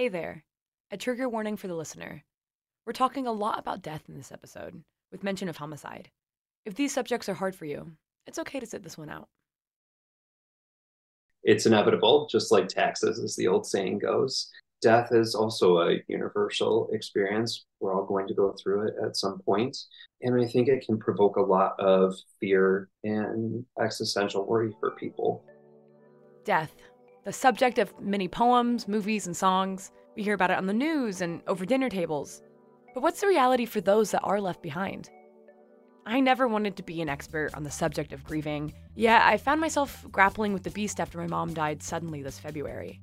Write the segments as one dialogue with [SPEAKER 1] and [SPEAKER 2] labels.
[SPEAKER 1] Hey there. A trigger warning for the listener. We're talking a lot about death in this episode, with mention of homicide. If these subjects are hard for you, it's okay to sit this one out.
[SPEAKER 2] It's inevitable, just like taxes, as the old saying goes. Death is also a universal experience. We're all going to go through it at some point. And I think it can provoke a lot of fear and existential worry for people.
[SPEAKER 1] Death, the subject of many poems, movies, and songs. We hear about it on the news and over dinner tables. But what's the reality for those that are left behind? I never wanted to be an expert on the subject of grieving, yet I found myself grappling with the beast after my mom died suddenly this February.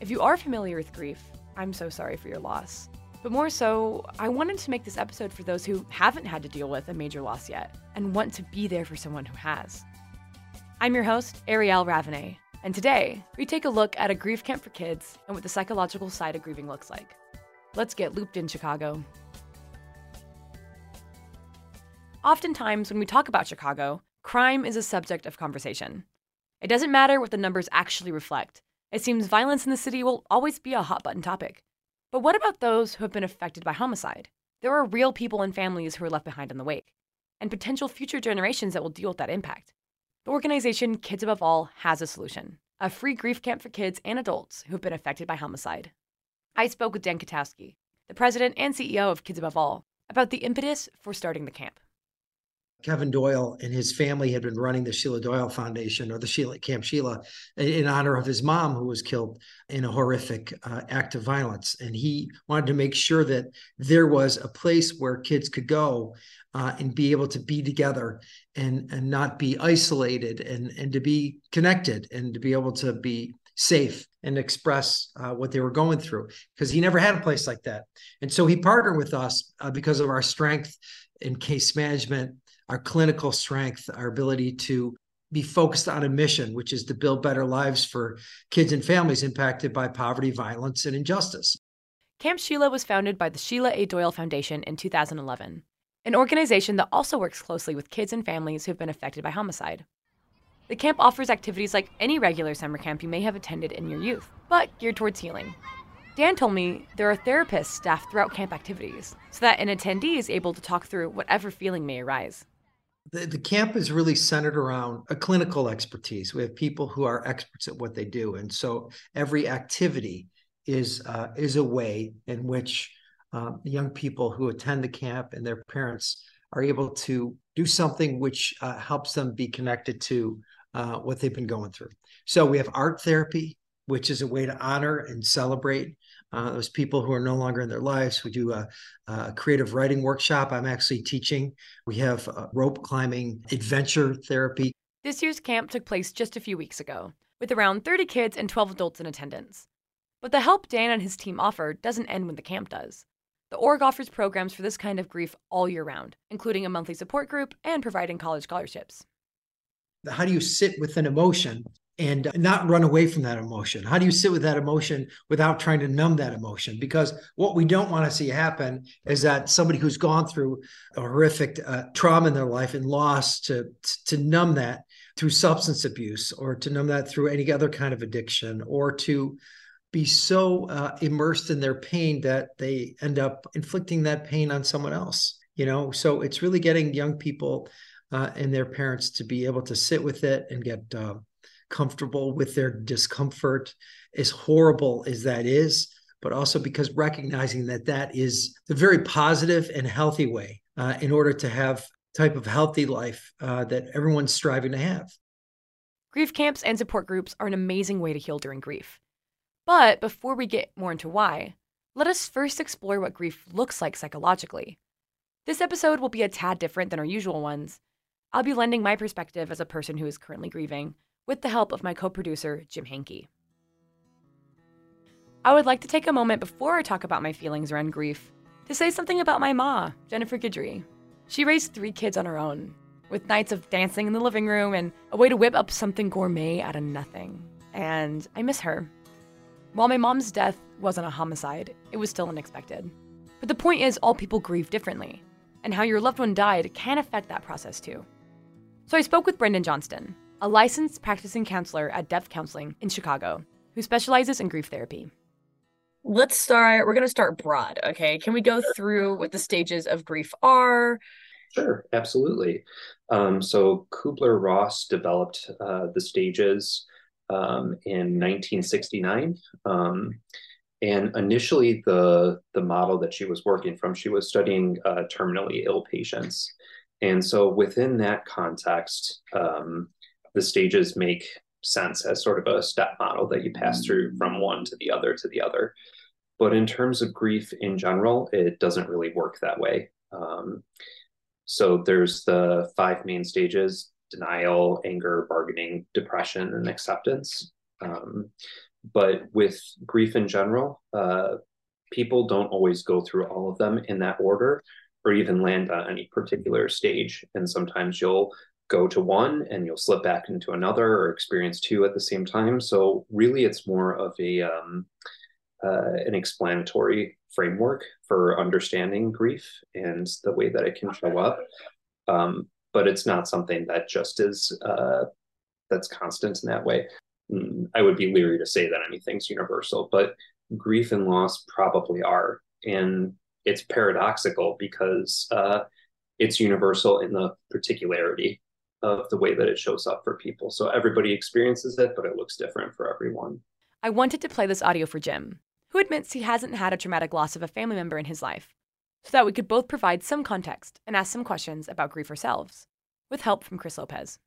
[SPEAKER 1] If you are familiar with grief, I'm so sorry for your loss. But more so, I wanted to make this episode for those who haven't had to deal with a major loss yet and want to be there for someone who has. I'm your host, Arielle Raveney, and today we take a look at a grief camp for kids and what the psychological side of grieving looks like. Let's get looped in Chicago. Oftentimes, when we talk about Chicago, crime is a subject of conversation. It doesn't matter what the numbers actually reflect. It seems violence in the city will always be a hot button topic. But what about those who have been affected by homicide? There are real people and families who are left behind in the wake, and potential future generations that will deal with that impact. The organization Kids Above All has a solution a free grief camp for kids and adults who have been affected by homicide. I spoke with Dan Katowski, the president and CEO of Kids Above All, about the impetus for starting the camp.
[SPEAKER 3] Kevin Doyle and his family had been running the Sheila Doyle Foundation or the Sheila Camp Sheila in honor of his mom, who was killed in a horrific uh, act of violence. And he wanted to make sure that there was a place where kids could go uh, and be able to be together and, and not be isolated and, and to be connected and to be able to be safe and express uh, what they were going through because he never had a place like that. And so he partnered with us uh, because of our strength in case management our clinical strength, our ability to be focused on a mission, which is to build better lives for kids and families impacted by poverty, violence, and injustice.
[SPEAKER 1] Camp Sheila was founded by the Sheila A. Doyle Foundation in 2011, an organization that also works closely with kids and families who have been affected by homicide. The camp offers activities like any regular summer camp you may have attended in your youth, but geared towards healing. Dan told me there are therapists staffed throughout camp activities so that an attendee is able to talk through whatever feeling may arise
[SPEAKER 3] the, the camp is really centered around a clinical expertise. We have people who are experts at what they do, and so every activity is uh, is a way in which um, young people who attend the camp and their parents are able to do something which uh, helps them be connected to uh, what they've been going through. So we have art therapy, which is a way to honor and celebrate uh, those people who are no longer in their lives. We do a, a creative writing workshop. I'm actually teaching. We have rope climbing, adventure therapy.
[SPEAKER 1] This year's camp took place just a few weeks ago, with around 30 kids and 12 adults in attendance. But the help Dan and his team offer doesn't end when the camp does. The org offers programs for this kind of grief all year round, including a monthly support group and providing college scholarships.
[SPEAKER 3] How do you sit with an emotion and not run away from that emotion? How do you sit with that emotion without trying to numb that emotion? Because what we don't want to see happen is that somebody who's gone through a horrific uh, trauma in their life and loss to to numb that through substance abuse or to numb that through any other kind of addiction or to be so uh, immersed in their pain that they end up inflicting that pain on someone else you know so it's really getting young people uh, and their parents to be able to sit with it and get uh, comfortable with their discomfort, as horrible as that is, but also because recognizing that that is the very positive and healthy way uh, in order to have type of healthy life uh, that everyone's striving to have.
[SPEAKER 1] Grief camps and support groups are an amazing way to heal during grief. But before we get more into why, let us first explore what grief looks like psychologically. This episode will be a tad different than our usual ones. I'll be lending my perspective as a person who is currently grieving, with the help of my co producer, Jim Hankey. I would like to take a moment before I talk about my feelings around grief to say something about my ma, Jennifer Guidry. She raised three kids on her own, with nights of dancing in the living room and a way to whip up something gourmet out of nothing. And I miss her. While my mom's death wasn't a homicide, it was still unexpected. But the point is, all people grieve differently, and how your loved one died can affect that process too. So I spoke with Brendan Johnston, a licensed practicing counselor at Depth Counseling in Chicago, who specializes in grief therapy.
[SPEAKER 4] Let's start, we're going to start broad, okay? Can we go through what the stages of grief are?
[SPEAKER 2] Sure, absolutely. Um, so Kubler Ross developed uh, the stages um, in 1969. Um, and initially, the, the model that she was working from, she was studying uh, terminally ill patients. And so within that context, um, the stages make sense as sort of a step model that you pass through from one to the other to the other. But in terms of grief in general, it doesn't really work that way. Um, so there's the five main stages denial, anger, bargaining, depression, and acceptance. Um, but with grief in general, uh, people don't always go through all of them in that order or even land on any particular stage. And sometimes you'll go to one and you'll slip back into another or experience two at the same time. So really, it's more of a um, uh, an explanatory framework for understanding grief and the way that it can show up. Um, but it's not something that just is uh, that's constant in that way. Mm, I would be leery to say that anything's universal, but grief and loss probably are. And it's paradoxical because uh, it's universal in the particularity of the way that it shows up for people. So everybody experiences it, but it looks different for everyone.
[SPEAKER 1] I wanted to play this audio for Jim, who admits he hasn't had a traumatic loss of a family member in his life, so that we could both provide some context and ask some questions about grief ourselves, with help from Chris Lopez.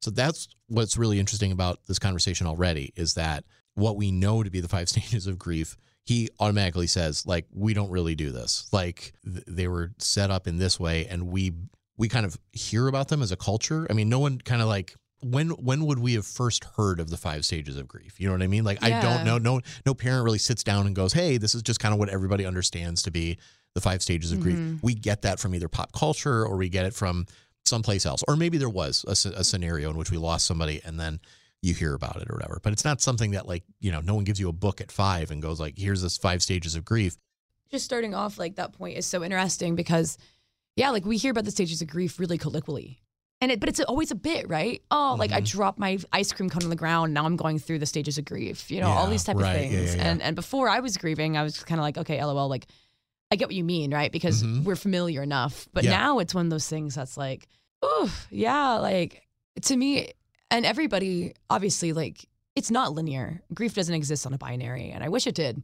[SPEAKER 5] So that's what's really interesting about this conversation already is that what we know to be the five stages of grief he automatically says like we don't really do this like th- they were set up in this way and we we kind of hear about them as a culture i mean no one kind of like when when would we have first heard of the five stages of grief you know what i mean like yeah. i don't know no no parent really sits down and goes hey this is just kind of what everybody understands to be the five stages of mm-hmm. grief we get that from either pop culture or we get it from someplace else or maybe there was a, a scenario in which we lost somebody and then you hear about it or whatever. But it's not something that like, you know, no one gives you a book at five and goes like, here's this five stages of grief.
[SPEAKER 1] Just starting off like that point is so interesting because yeah, like we hear about the stages of grief really colloquially. And it, but it's always a bit, right? Oh, like mm-hmm. I dropped my ice cream cone on the ground. Now I'm going through the stages of grief, you know, yeah, all these type right. of things. Yeah, yeah, and and before I was grieving, I was kind of like, okay, lol, like I get what you mean, right? Because mm-hmm. we're familiar enough. But now it's one of those things that's like, oh, yeah, like to me, and everybody obviously like it's not linear. Grief doesn't exist on a binary, and I wish it did.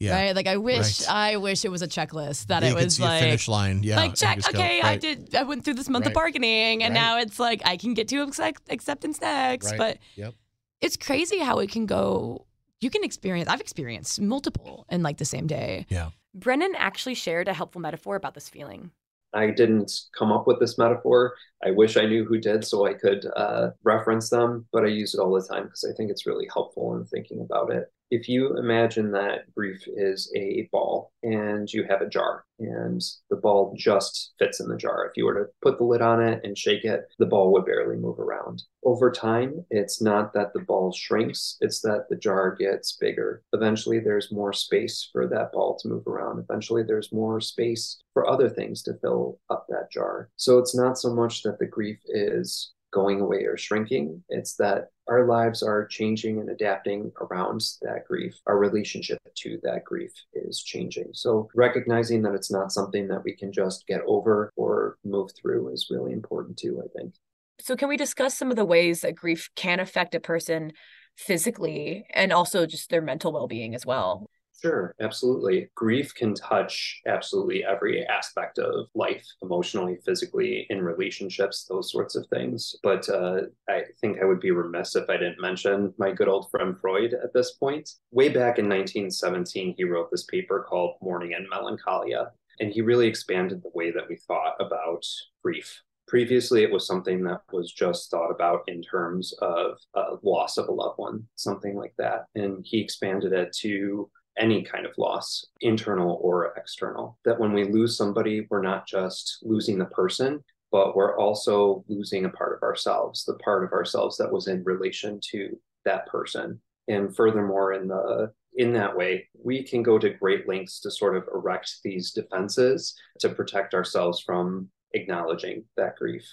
[SPEAKER 1] Yeah. Right. Like I wish right. I wish it was a checklist that
[SPEAKER 5] yeah,
[SPEAKER 1] it was like
[SPEAKER 5] finish line. Yeah.
[SPEAKER 1] Like check. Okay, right. I did. I went through this month right. of bargaining, and now it's like I can get to acceptance next. But
[SPEAKER 5] yep.
[SPEAKER 1] it's crazy how it can go. You can experience. I've experienced multiple in like the same day.
[SPEAKER 5] Yeah.
[SPEAKER 1] Brennan actually shared a helpful metaphor about this feeling.
[SPEAKER 2] I didn't come up with this metaphor. I wish I knew who did so I could uh, reference them, but I use it all the time because I think it's really helpful in thinking about it if you imagine that grief is a ball and you have a jar and the ball just fits in the jar, if you were to put the lid on it and shake it, the ball would barely move around. Over time, it's not that the ball shrinks, it's that the jar gets bigger. Eventually, there's more space for that ball to move around. Eventually, there's more space for other things to fill up that jar. So it's not so much that the grief is going away or shrinking. It's that our lives are changing and adapting around that grief. Our relationship to that grief is changing. So, recognizing that it's not something that we can just get over or move through is really important too, I think.
[SPEAKER 4] So, can we discuss some of the ways that grief can affect a person physically and also just their mental well being as well?
[SPEAKER 2] Sure, absolutely. Grief can touch absolutely every aspect of life, emotionally, physically, in relationships, those sorts of things. But uh, I think I would be remiss if I didn't mention my good old friend Freud at this point. Way back in 1917, he wrote this paper called Mourning and Melancholia, and he really expanded the way that we thought about grief previously it was something that was just thought about in terms of uh, loss of a loved one something like that and he expanded it to any kind of loss, internal or external. That when we lose somebody, we're not just losing the person, but we're also losing a part of ourselves, the part of ourselves that was in relation to that person. And furthermore, in the in that way, we can go to great lengths to sort of erect these defenses to protect ourselves from acknowledging that grief.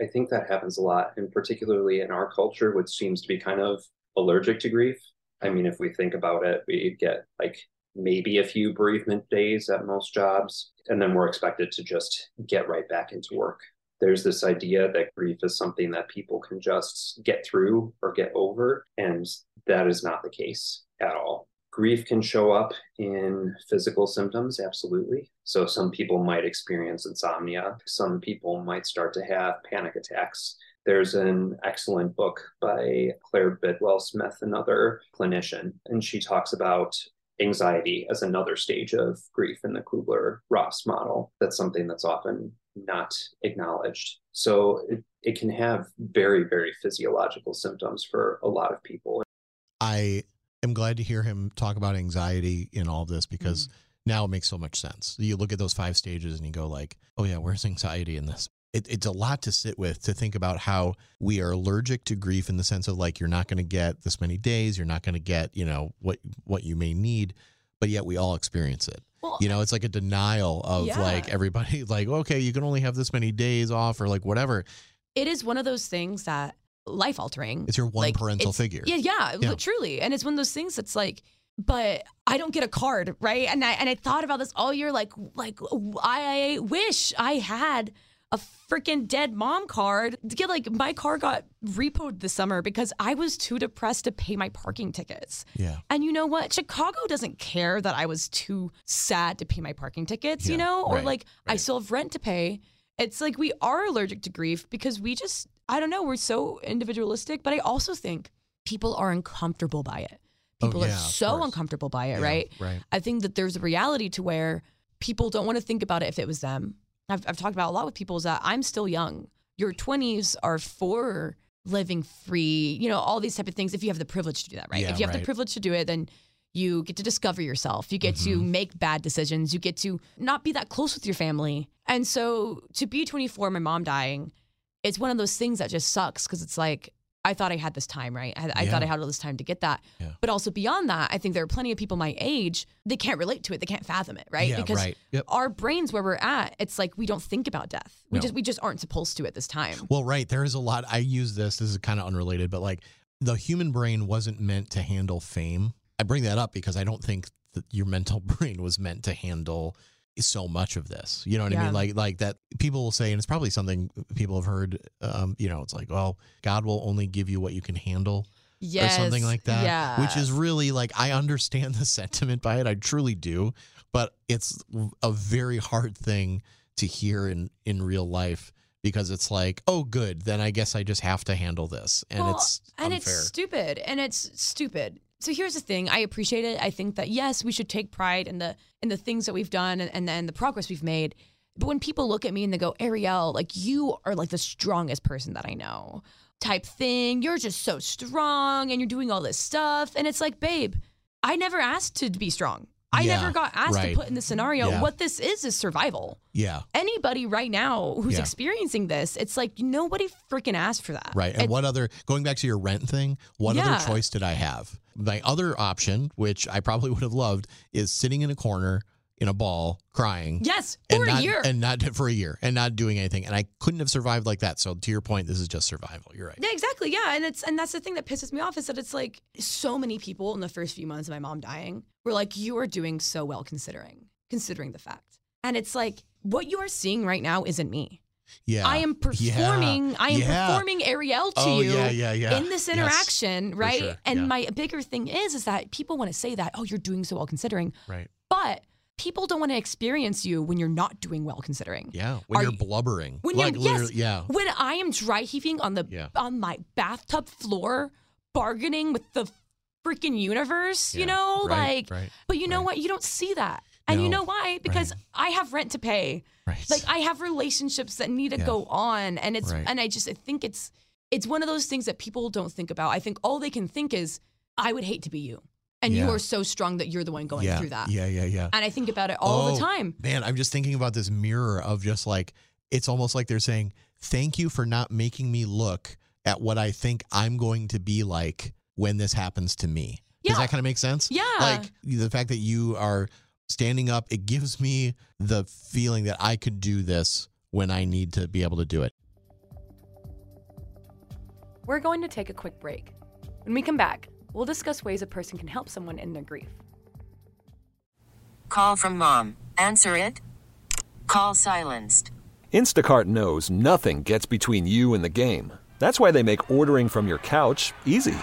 [SPEAKER 2] I think that happens a lot, and particularly in our culture, which seems to be kind of allergic to grief. I mean, if we think about it, we get like maybe a few bereavement days at most jobs, and then we're expected to just get right back into work. There's this idea that grief is something that people can just get through or get over, and that is not the case at all. Grief can show up in physical symptoms, absolutely. So, some people might experience insomnia, some people might start to have panic attacks there's an excellent book by Claire Bidwell Smith, another clinician, and she talks about anxiety as another stage of grief in the Kubler Ross model. That's something that's often not acknowledged. So it, it can have very, very physiological symptoms for a lot of people.
[SPEAKER 5] I am glad to hear him talk about anxiety in all this because mm-hmm. now it makes so much sense. You look at those five stages and you go like, oh yeah, where's anxiety in this? It, it's a lot to sit with to think about how we are allergic to grief in the sense of like you're not going to get this many days you're not going to get you know what what you may need but yet we all experience it. Well, you know it's like a denial of yeah. like everybody like okay you can only have this many days off or like whatever.
[SPEAKER 1] It is one of those things that life altering
[SPEAKER 5] it's your one like, parental figure.
[SPEAKER 1] Yeah, yeah yeah. truly and it's one of those things that's like but I don't get a card, right? And I and I thought about this all year, like like I wish I had a freaking dead mom card. To get like my car got repoed this summer because I was too depressed to pay my parking tickets.
[SPEAKER 5] Yeah.
[SPEAKER 1] And you know what? Chicago doesn't care that I was too sad to pay my parking tickets, yeah, you know? Or like right. I still have rent to pay. It's like we are allergic to grief because we just I don't know, we're so individualistic, but I also think people are uncomfortable by it. Oh, people oh, yeah, are so uncomfortable by it,
[SPEAKER 5] yeah,
[SPEAKER 1] right?
[SPEAKER 5] Right.
[SPEAKER 1] I think that there's a reality to where people don't want to think about it if it was them I've, I've talked about a lot with people is that I'm still young. Your 20s are for living free, you know, all these type of things if you have the privilege to do that, right?
[SPEAKER 5] Yeah,
[SPEAKER 1] if you have
[SPEAKER 5] right.
[SPEAKER 1] the privilege to do it, then you get to discover yourself. You get mm-hmm. to make bad decisions. You get to not be that close with your family. And so to be 24, my mom dying, it's one of those things that just sucks because it's like I thought I had this time, right? I, I yeah. thought I had all this time to get that.
[SPEAKER 5] Yeah.
[SPEAKER 1] But also beyond that, I think there are plenty of people my age, they can't relate to it. They can't fathom it, right?
[SPEAKER 5] Yeah,
[SPEAKER 1] because
[SPEAKER 5] right. Yep.
[SPEAKER 1] our brains where we're at, it's like we don't think about death. We
[SPEAKER 5] no.
[SPEAKER 1] just we just aren't supposed to at this time.
[SPEAKER 5] Well, right. There is a lot. I use this, this is kind of unrelated, but like the human brain wasn't meant to handle fame. I bring that up because I don't think that your mental brain was meant to handle so much of this. You know what yeah. I mean? Like like that people will say, and it's probably something people have heard. Um, you know, it's like, well, God will only give you what you can handle.
[SPEAKER 1] Yes,
[SPEAKER 5] or something like that.
[SPEAKER 1] Yeah.
[SPEAKER 5] Which is really like I understand the sentiment by it. I truly do, but it's a very hard thing to hear in in real life because it's like, oh, good, then I guess I just have to handle this, and
[SPEAKER 1] well,
[SPEAKER 5] it's
[SPEAKER 1] and it's stupid, and it's stupid so here's the thing i appreciate it. I think that yes we should take pride in the in the things that we've done and, then the progress we've made. But when people look at me and they go ariel like you are like the strongest person that i know type thing you're just so strong and you're doing all this stuff. And it's like babe i never asked to be strong I
[SPEAKER 5] yeah,
[SPEAKER 1] never got asked
[SPEAKER 5] right.
[SPEAKER 1] to put in the scenario.
[SPEAKER 5] Yeah.
[SPEAKER 1] What this is is survival.
[SPEAKER 5] Yeah.
[SPEAKER 1] Anybody right now who's
[SPEAKER 5] Yeah.
[SPEAKER 1] experiencing this, it's like nobody freaking asked for that.
[SPEAKER 5] Right. And
[SPEAKER 1] It-
[SPEAKER 5] what other going back to your rent thing, what other choice did I have? My other option, which I probably would have loved, is sitting in a corner in a ball crying.
[SPEAKER 1] Yes,
[SPEAKER 5] and
[SPEAKER 1] for a
[SPEAKER 5] not,
[SPEAKER 1] year.
[SPEAKER 5] And not for a year and not doing anything. And I couldn't have survived like that. So to your point, this is just survival. You're right.
[SPEAKER 1] Yeah, exactly. Yeah, and it's and that's the thing that pisses me off is that it's like so many people in the first few months of my mom dying were like, "You are doing so well considering considering the fact," and it's like what you are seeing right now isn't me.
[SPEAKER 5] Yeah.
[SPEAKER 1] I am
[SPEAKER 5] Yeah.
[SPEAKER 1] performing. I am
[SPEAKER 5] Yeah.
[SPEAKER 1] performing Arielle to
[SPEAKER 5] Oh,
[SPEAKER 1] you
[SPEAKER 5] yeah, yeah, yeah.
[SPEAKER 1] in this interaction,
[SPEAKER 5] for
[SPEAKER 1] right?
[SPEAKER 5] sure.
[SPEAKER 1] And
[SPEAKER 5] Yeah.
[SPEAKER 1] my bigger thing is, is that people want to say that, oh, you're doing so well considering,
[SPEAKER 5] Right.
[SPEAKER 1] but people don't want to experience you when you're not doing well considering.
[SPEAKER 5] Yeah. When
[SPEAKER 1] Are
[SPEAKER 5] you're
[SPEAKER 1] you-
[SPEAKER 5] blubbering.
[SPEAKER 1] When
[SPEAKER 5] like
[SPEAKER 1] you're yes,
[SPEAKER 5] yeah.
[SPEAKER 1] when I am dry heaving on the
[SPEAKER 5] Yeah.
[SPEAKER 1] on my bathtub floor, bargaining with the freaking universe, you know,
[SPEAKER 5] Right,
[SPEAKER 1] like.
[SPEAKER 5] right,
[SPEAKER 1] But you know
[SPEAKER 5] right.
[SPEAKER 1] what? You don't see that, and you know why? Because I have rent to pay.
[SPEAKER 5] Right.
[SPEAKER 1] Like I have relationships that need to
[SPEAKER 5] Yeah.
[SPEAKER 1] go on, and it's and I just I think it's it's one of those things that people don't think about. I think all they can think is, I would hate to be you, and you are so strong that you're the one going
[SPEAKER 5] yeah.
[SPEAKER 1] through that.
[SPEAKER 5] Yeah, yeah, yeah.
[SPEAKER 1] And I think about it all
[SPEAKER 5] Oh,
[SPEAKER 1] the time.
[SPEAKER 5] Man, I'm just thinking about this mirror of just like it's almost like they're saying, "Thank you for not making me look at what I think I'm going to be like when this happens to me."
[SPEAKER 1] Yeah.
[SPEAKER 5] Does that kind of make sense?
[SPEAKER 1] Yeah.
[SPEAKER 5] Like the fact that you are standing up, it gives me the feeling that I could do this when I need to be able to do it.
[SPEAKER 1] We're going to take a quick break. When we come back, we'll discuss ways a person can help someone in their grief.
[SPEAKER 6] Call from mom. Answer it. Call silenced.
[SPEAKER 7] Instacart knows nothing gets between you and the game. That's why they make ordering from your couch easy.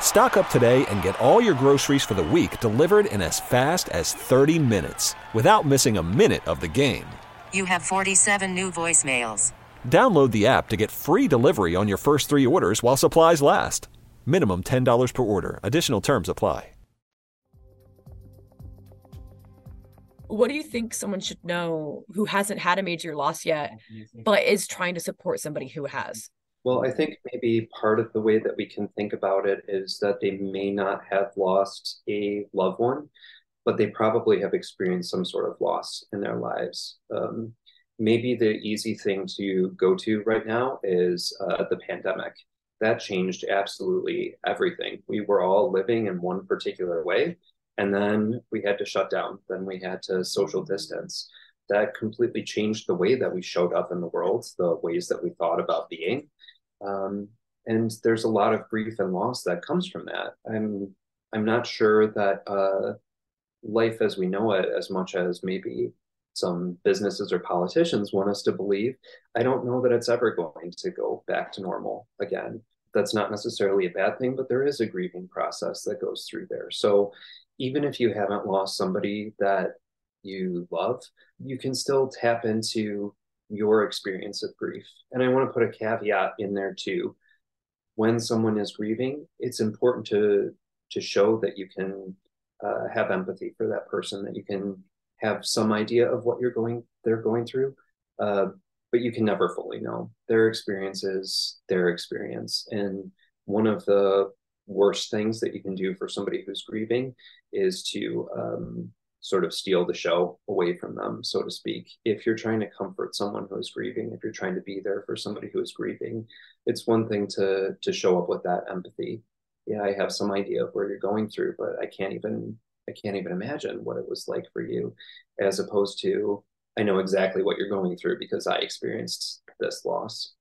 [SPEAKER 7] Stock up today and get all your groceries for the week delivered in as fast as 30 minutes without missing a minute of the game.
[SPEAKER 6] You have 47 new voicemails.
[SPEAKER 7] Download the app to get free delivery on your first three orders while supplies last. Minimum $10 per order. Additional terms apply.
[SPEAKER 4] What do you think someone should know who hasn't had a major loss yet, but is trying to support somebody who has?
[SPEAKER 2] Well, I think maybe part of the way that we can think about it is that they may not have lost a loved one, but they probably have experienced some sort of loss in their lives. Um, maybe the easy thing to go to right now is uh, the pandemic. That changed absolutely everything. We were all living in one particular way, and then we had to shut down. Then we had to social distance. That completely changed the way that we showed up in the world, the ways that we thought about being. Um, and there's a lot of grief and loss that comes from that. I'm I'm not sure that uh, life as we know it, as much as maybe some businesses or politicians want us to believe, I don't know that it's ever going to go back to normal again. That's not necessarily a bad thing, but there is a grieving process that goes through there. So even if you haven't lost somebody that you love, you can still tap into your experience of grief. And I want to put a caveat in there too. When someone is grieving, it's important to to show that you can uh, have empathy for that person, that you can have some idea of what you're going they're going through, uh, but you can never fully know. Their experience is their experience, and one of the worst things that you can do for somebody who's grieving is to um, sort of steal the show away from them, so to speak. If you're trying to comfort someone who is grieving, if you're trying to be there for somebody who is grieving, it's one thing to to show up with that empathy. Yeah, I have some idea of where you're going through, but I can't even I can't even imagine what it was like for you, as opposed to I know exactly what you're going through because I experienced this loss.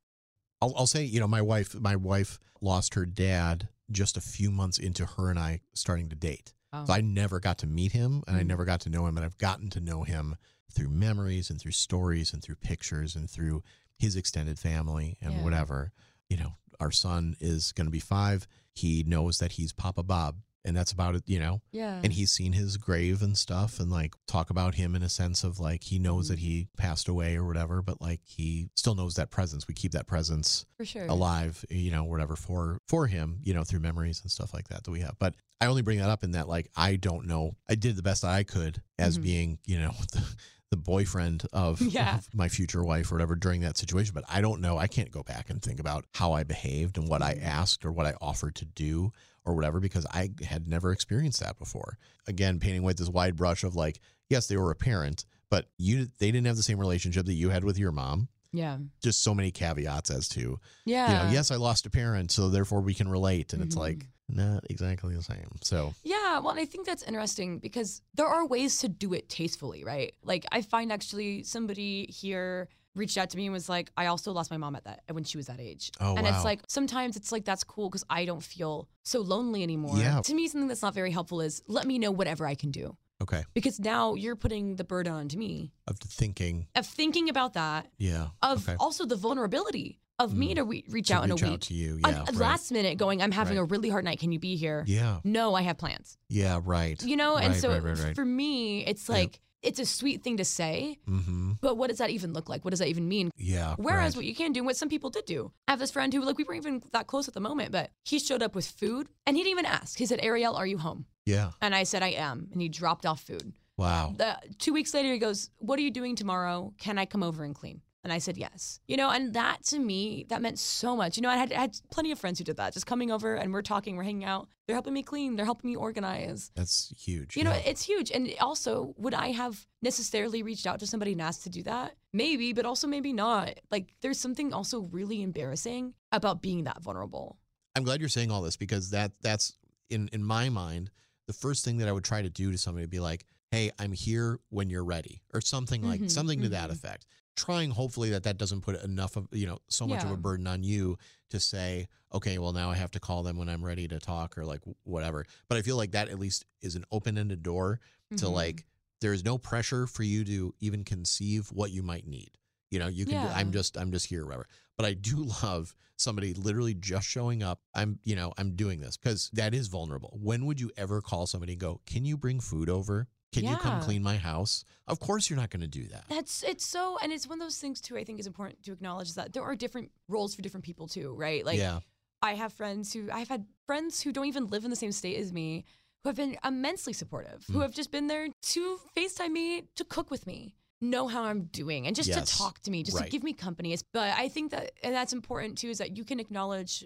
[SPEAKER 5] I'll, I'll say, you know, my wife, my wife lost her dad just a few months into her and I starting to date.
[SPEAKER 1] Oh.
[SPEAKER 5] So I never got to meet him and I
[SPEAKER 1] Mm.
[SPEAKER 5] never got to know him. And I've gotten to know him through memories and through stories and through pictures and through his extended family and
[SPEAKER 1] Yeah.
[SPEAKER 5] whatever. You know, our son is going to be five. He knows that he's Papa Bob. And that's about it, you know?
[SPEAKER 1] Yeah.
[SPEAKER 5] And he's seen his grave and stuff and like talk about him in a sense of like he knows that he passed away or whatever, but like he still knows that presence. We keep that presence
[SPEAKER 1] For sure.
[SPEAKER 5] alive, you know, whatever for for him, you know, through memories and stuff like that that we have. But I only bring that up in that like I don't know. I did the best that I could as
[SPEAKER 1] Mhm.
[SPEAKER 5] being, you know, the, the boyfriend of,
[SPEAKER 1] Yeah.
[SPEAKER 5] of my future wife or whatever during that situation. But I don't know. I can't go back and think about how I behaved and what I
[SPEAKER 1] Mm-hmm.
[SPEAKER 5] asked or what I offered to do or whatever because I had never experienced that before. Again, painting with this wide brush of like, yes, they were a parent, but you they didn't have the same relationship that you had with your mom.
[SPEAKER 1] yeah.
[SPEAKER 5] Just so many caveats as to
[SPEAKER 1] Yeah.
[SPEAKER 5] you know, yes, I lost a parent, so therefore we can relate. And it's
[SPEAKER 1] Mhm.
[SPEAKER 5] like not exactly the same. So
[SPEAKER 1] Yeah, well, I think that's interesting because there are ways to do it tastefully, right? Like I find actually somebody here reached out to me and was like, I also lost my mom at that when she was that age.
[SPEAKER 5] Oh,
[SPEAKER 1] and
[SPEAKER 5] wow.
[SPEAKER 1] it's like sometimes it's like that's cool because I don't feel so lonely anymore.
[SPEAKER 5] Yeah.
[SPEAKER 1] To me, something that's not very helpful is let me know whatever I can do.
[SPEAKER 5] Okay.
[SPEAKER 1] Because now you're putting the burden onto me
[SPEAKER 5] Of the thinking.
[SPEAKER 1] of thinking about that,
[SPEAKER 5] Yeah.
[SPEAKER 1] of
[SPEAKER 5] okay.
[SPEAKER 1] also the vulnerability of me
[SPEAKER 5] Mm.
[SPEAKER 1] to re- reach
[SPEAKER 5] To
[SPEAKER 1] out in a
[SPEAKER 5] reach out
[SPEAKER 1] week.
[SPEAKER 5] to you, yeah, right.
[SPEAKER 1] Last minute going, I'm having
[SPEAKER 5] Right.
[SPEAKER 1] a really hard night. Can you be here?
[SPEAKER 5] Yeah.
[SPEAKER 1] No, I have plans.
[SPEAKER 5] Yeah. Right.
[SPEAKER 1] You know, and so
[SPEAKER 5] right, right, right.
[SPEAKER 1] for me, it's like it's a sweet thing to say,
[SPEAKER 5] Mm-hmm.
[SPEAKER 1] but what does that even look like? What does that even mean?
[SPEAKER 5] Yeah.
[SPEAKER 1] Whereas
[SPEAKER 5] right.
[SPEAKER 1] what you can do, what some people did do, I have this friend who like we weren't even that close at the moment, but he showed up with food and he didn't even ask. He said, "Arielle, are you home?"
[SPEAKER 5] Yeah.
[SPEAKER 1] And I said, "I am," and he dropped off food.
[SPEAKER 5] Wow.
[SPEAKER 1] The, two weeks later, he goes, "What are you doing tomorrow? Can I come over and clean?" And I said yes. You know, and that to me, that meant so much. You know, I had, I had plenty of friends who did that, just coming over and we're talking, we're hanging out. They're helping me clean. They're helping me organize.
[SPEAKER 5] That's huge.
[SPEAKER 1] You know, it's huge. And also, would I have necessarily reached out to somebody and asked to do that? Maybe, but also maybe not. Like, there's something also really embarrassing about being that vulnerable.
[SPEAKER 5] I'm glad you're saying all this because that that's in in my mind the first thing that I would try to do to somebody would be like, "Hey, I'm here when you're ready," or something like
[SPEAKER 1] Mhm,
[SPEAKER 5] something to that
[SPEAKER 1] mhm.
[SPEAKER 5] effect. Trying hopefully that that doesn't put enough of you know so much of a burden on you to say, "Okay, well now I have to call them when I'm ready to talk" or like whatever. But I feel like that at least is an open-ended door to
[SPEAKER 1] Mhm.
[SPEAKER 5] like there is no pressure for you to even conceive what you might need. You know, you can.
[SPEAKER 1] Yeah.
[SPEAKER 5] I'm just. I'm just here, whatever. But I do love somebody literally just showing up. I'm. You know, I'm doing this because that is vulnerable. When would you ever call somebody and go, "Can you bring food over? Can you come clean my house?" Of course, you're not going to do that.
[SPEAKER 1] That's it's so, and it's one of those things too. I think is important to acknowledge that there are different roles for different people too, right? Like,
[SPEAKER 5] yeah.
[SPEAKER 1] I have friends who I've had friends who don't even live in the same state as me who have been immensely supportive, who
[SPEAKER 5] Mm.
[SPEAKER 1] have just been there to FaceTime me, to cook with me, know how I'm doing, and just
[SPEAKER 5] Yes.
[SPEAKER 1] to talk to me, just
[SPEAKER 5] Right.
[SPEAKER 1] to give me company. But I think that, and that's important too, is that you can acknowledge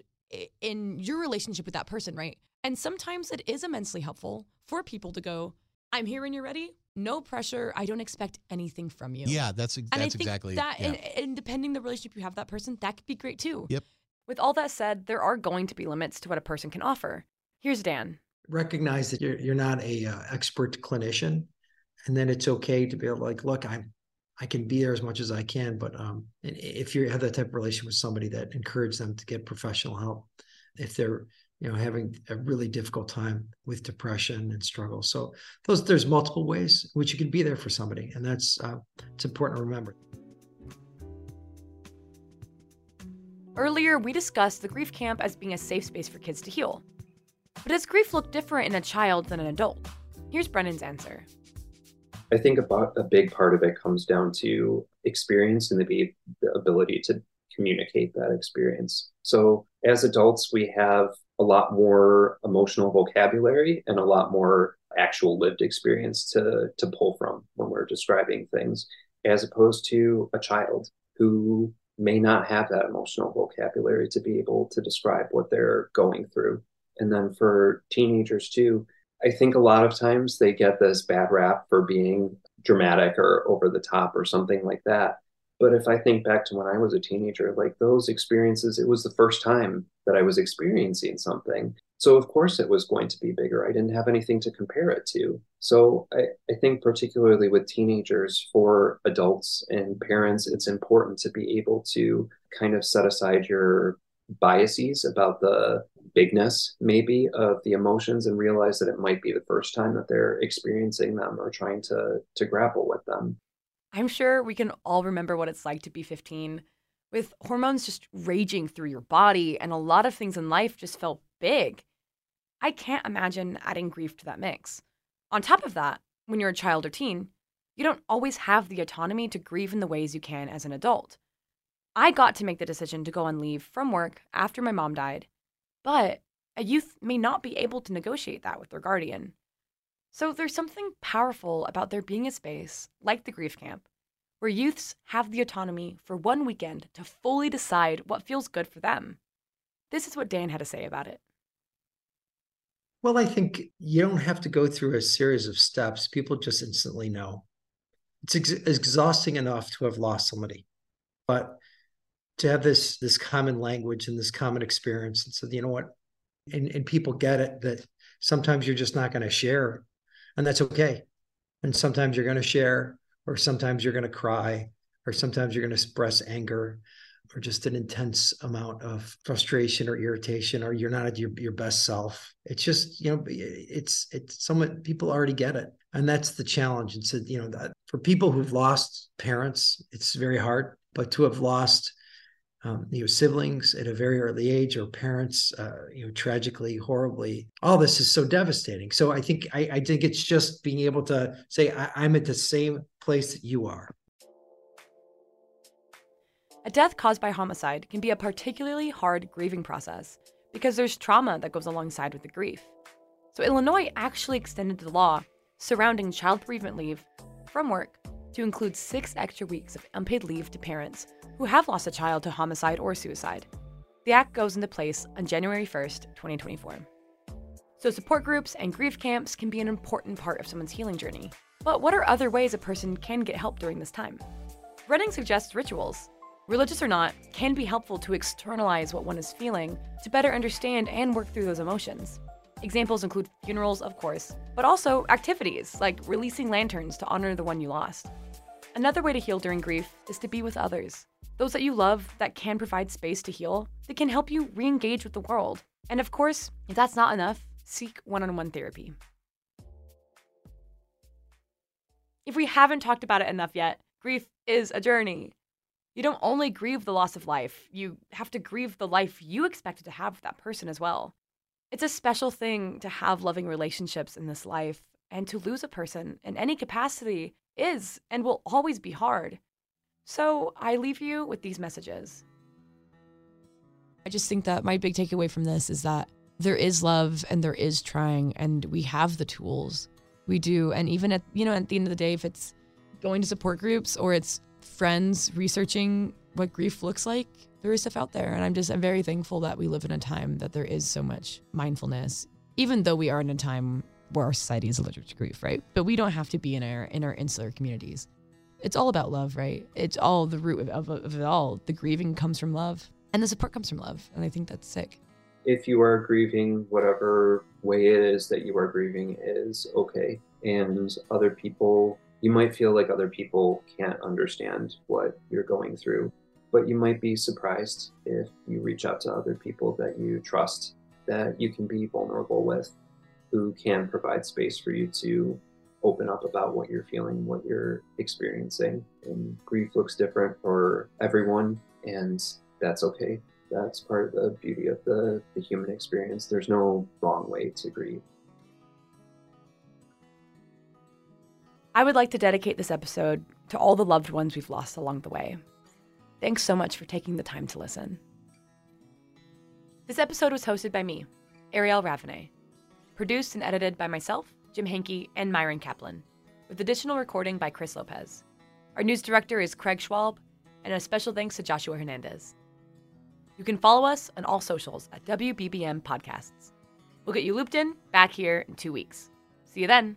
[SPEAKER 1] in your relationship with that person, right? And sometimes it is immensely helpful for people to go, I'm here when you're ready. No pressure. I don't expect anything from you.
[SPEAKER 5] Yeah. That's ex-
[SPEAKER 1] And I think
[SPEAKER 5] exactly.
[SPEAKER 1] that,
[SPEAKER 5] yeah.
[SPEAKER 1] and, and depending the relationship you have with that person, that could be great too.
[SPEAKER 5] Yep.
[SPEAKER 1] With all that said, there are going to be limits to what a person can offer. Here's Dan.
[SPEAKER 3] recognize that you're you're not a uh, expert clinician, and then it's okay to be able to like, look, I'm I can be there as much as I can, but um, if you have that type of relation with somebody, that encourage them to get professional help if they're you know having a really difficult time with depression and struggle. So those there's multiple ways in which you can be there for somebody, and that's uh, it's important to remember.
[SPEAKER 1] Earlier, we discussed the grief camp as being a safe space for kids to heal. But does grief look different in a child than an adult? Here's Brennan's answer.
[SPEAKER 2] I think about a big part of it comes down to experience and the, be- the ability to communicate that experience. So as adults, we have a lot more emotional vocabulary and a lot more actual lived experience to to pull from when we're describing things, as opposed to a child who may not have that emotional vocabulary to be able to describe what they're going through. And then for teenagers too, I think a lot of times they get this bad rap for being dramatic or over the top or something like that. But if I think back to when I was a teenager, like those experiences, it was the first time that I was experiencing something. So, of course, it was going to be bigger. I didn't have anything to compare it to. So, I, I think, particularly with teenagers, for adults and parents, it's important to be able to kind of set aside your biases about the bigness, maybe, of the emotions and realize that it might be the first time that they're experiencing them or trying to, to grapple with them.
[SPEAKER 1] I'm sure we can all remember what it's like to be 15 with hormones just raging through your body, and a lot of things in life just felt big. I can't imagine adding grief to that mix. On top of that, when you're a child or teen, you don't always have the autonomy to grieve in the ways you can as an adult. I got to make the decision to go on leave from work after my mom died, but a youth may not be able to negotiate that with their guardian. So there's something powerful about there being a space, like the grief camp, where youths have the autonomy for one weekend to fully decide what feels good for them. This is what Dan had to say about it.
[SPEAKER 3] Well, I think you don't have to go through a series of steps. People just instantly know. It's ex- exhausting enough to have lost somebody, but to have this this common language and this common experience, and so you know what, and and people get it that sometimes you're just not going to share, and that's okay, and sometimes you're going to share, or sometimes you're going to cry, or sometimes you're going to express anger, or just an intense amount of frustration or irritation or you're not at your, your best self. It's just you know it's it's someone people already get it. And that's the challenge. It's, a, you know, that for people who've lost parents, it's very hard, but to have lost um, you know siblings at a very early age or parents uh, you know tragically horribly all this is so devastating. So i think i, I think it's just being able to say I, i'm at the same place that you are.
[SPEAKER 1] A death caused by homicide can be a particularly hard grieving process because there's trauma that goes alongside with the grief. So illinois actually extended the law surrounding child bereavement leave from work to include six extra weeks of unpaid leave to parents who have lost a child to homicide or suicide. The act goes into place on January 1st, 2024. So, support groups and grief camps can be an important part of someone's healing journey. But what are other ways a person can get help during this time? Redding suggests rituals, religious or not, can be helpful to externalize what one is feeling to better understand and work through those emotions. Examples include funerals, of course, but also activities like releasing lanterns to honor the one you lost. Another way to heal during grief is to be with others, those that you love that can provide space to heal, that can help you re engage with the world. And of course, if that's not enough, seek one on one therapy. If we haven't talked about it enough yet, grief is a journey. You don't only grieve the loss of life, you have to grieve the life you expected to have with that person as well. It's a special thing to have loving relationships in this life, and to lose a person in any capacity is and will always be hard. So I leave you with these messages.
[SPEAKER 4] I just think that my big takeaway from this is that there is love and there is trying, and we have the tools. We do. And even at, you know, at the end of the day, if it's going to support groups or it's friends researching what grief looks like, there is stuff out there. And I'm just I'm very thankful that we live in a time that there is so much mindfulness, even though we are in a time where our society is allergic to grief, right? But we don't have to be in our in our insular communities. It's all about love, right? It's all the root of, of, of it all. The grieving comes from love, and the support comes from love, and I think that's sick.
[SPEAKER 2] If you are grieving, whatever way it is that you are grieving is okay, and other people you might feel like other people can't understand what you're going through but you might be surprised if you reach out to other people that you trust that you can be vulnerable with who can provide space for you to open up about what you're feeling what you're experiencing. And grief looks different for everyone and that's okay. That's part of the beauty of the, the human experience. There's no wrong way to grieve.
[SPEAKER 1] I would like to dedicate this episode to all the loved ones we've lost along the way. Thanks so much for taking the time to listen. This episode was hosted by me, Arielle Raveney, produced and edited by myself, Jim Hankey, and Myron Kaplan, with additional recording by Chris Lopez. Our news director is Craig Schwalb, and a special thanks to Joshua Hernandez. You can follow us on all socials at WBBM Podcasts. We'll get you looped in back here in two weeks. See you then.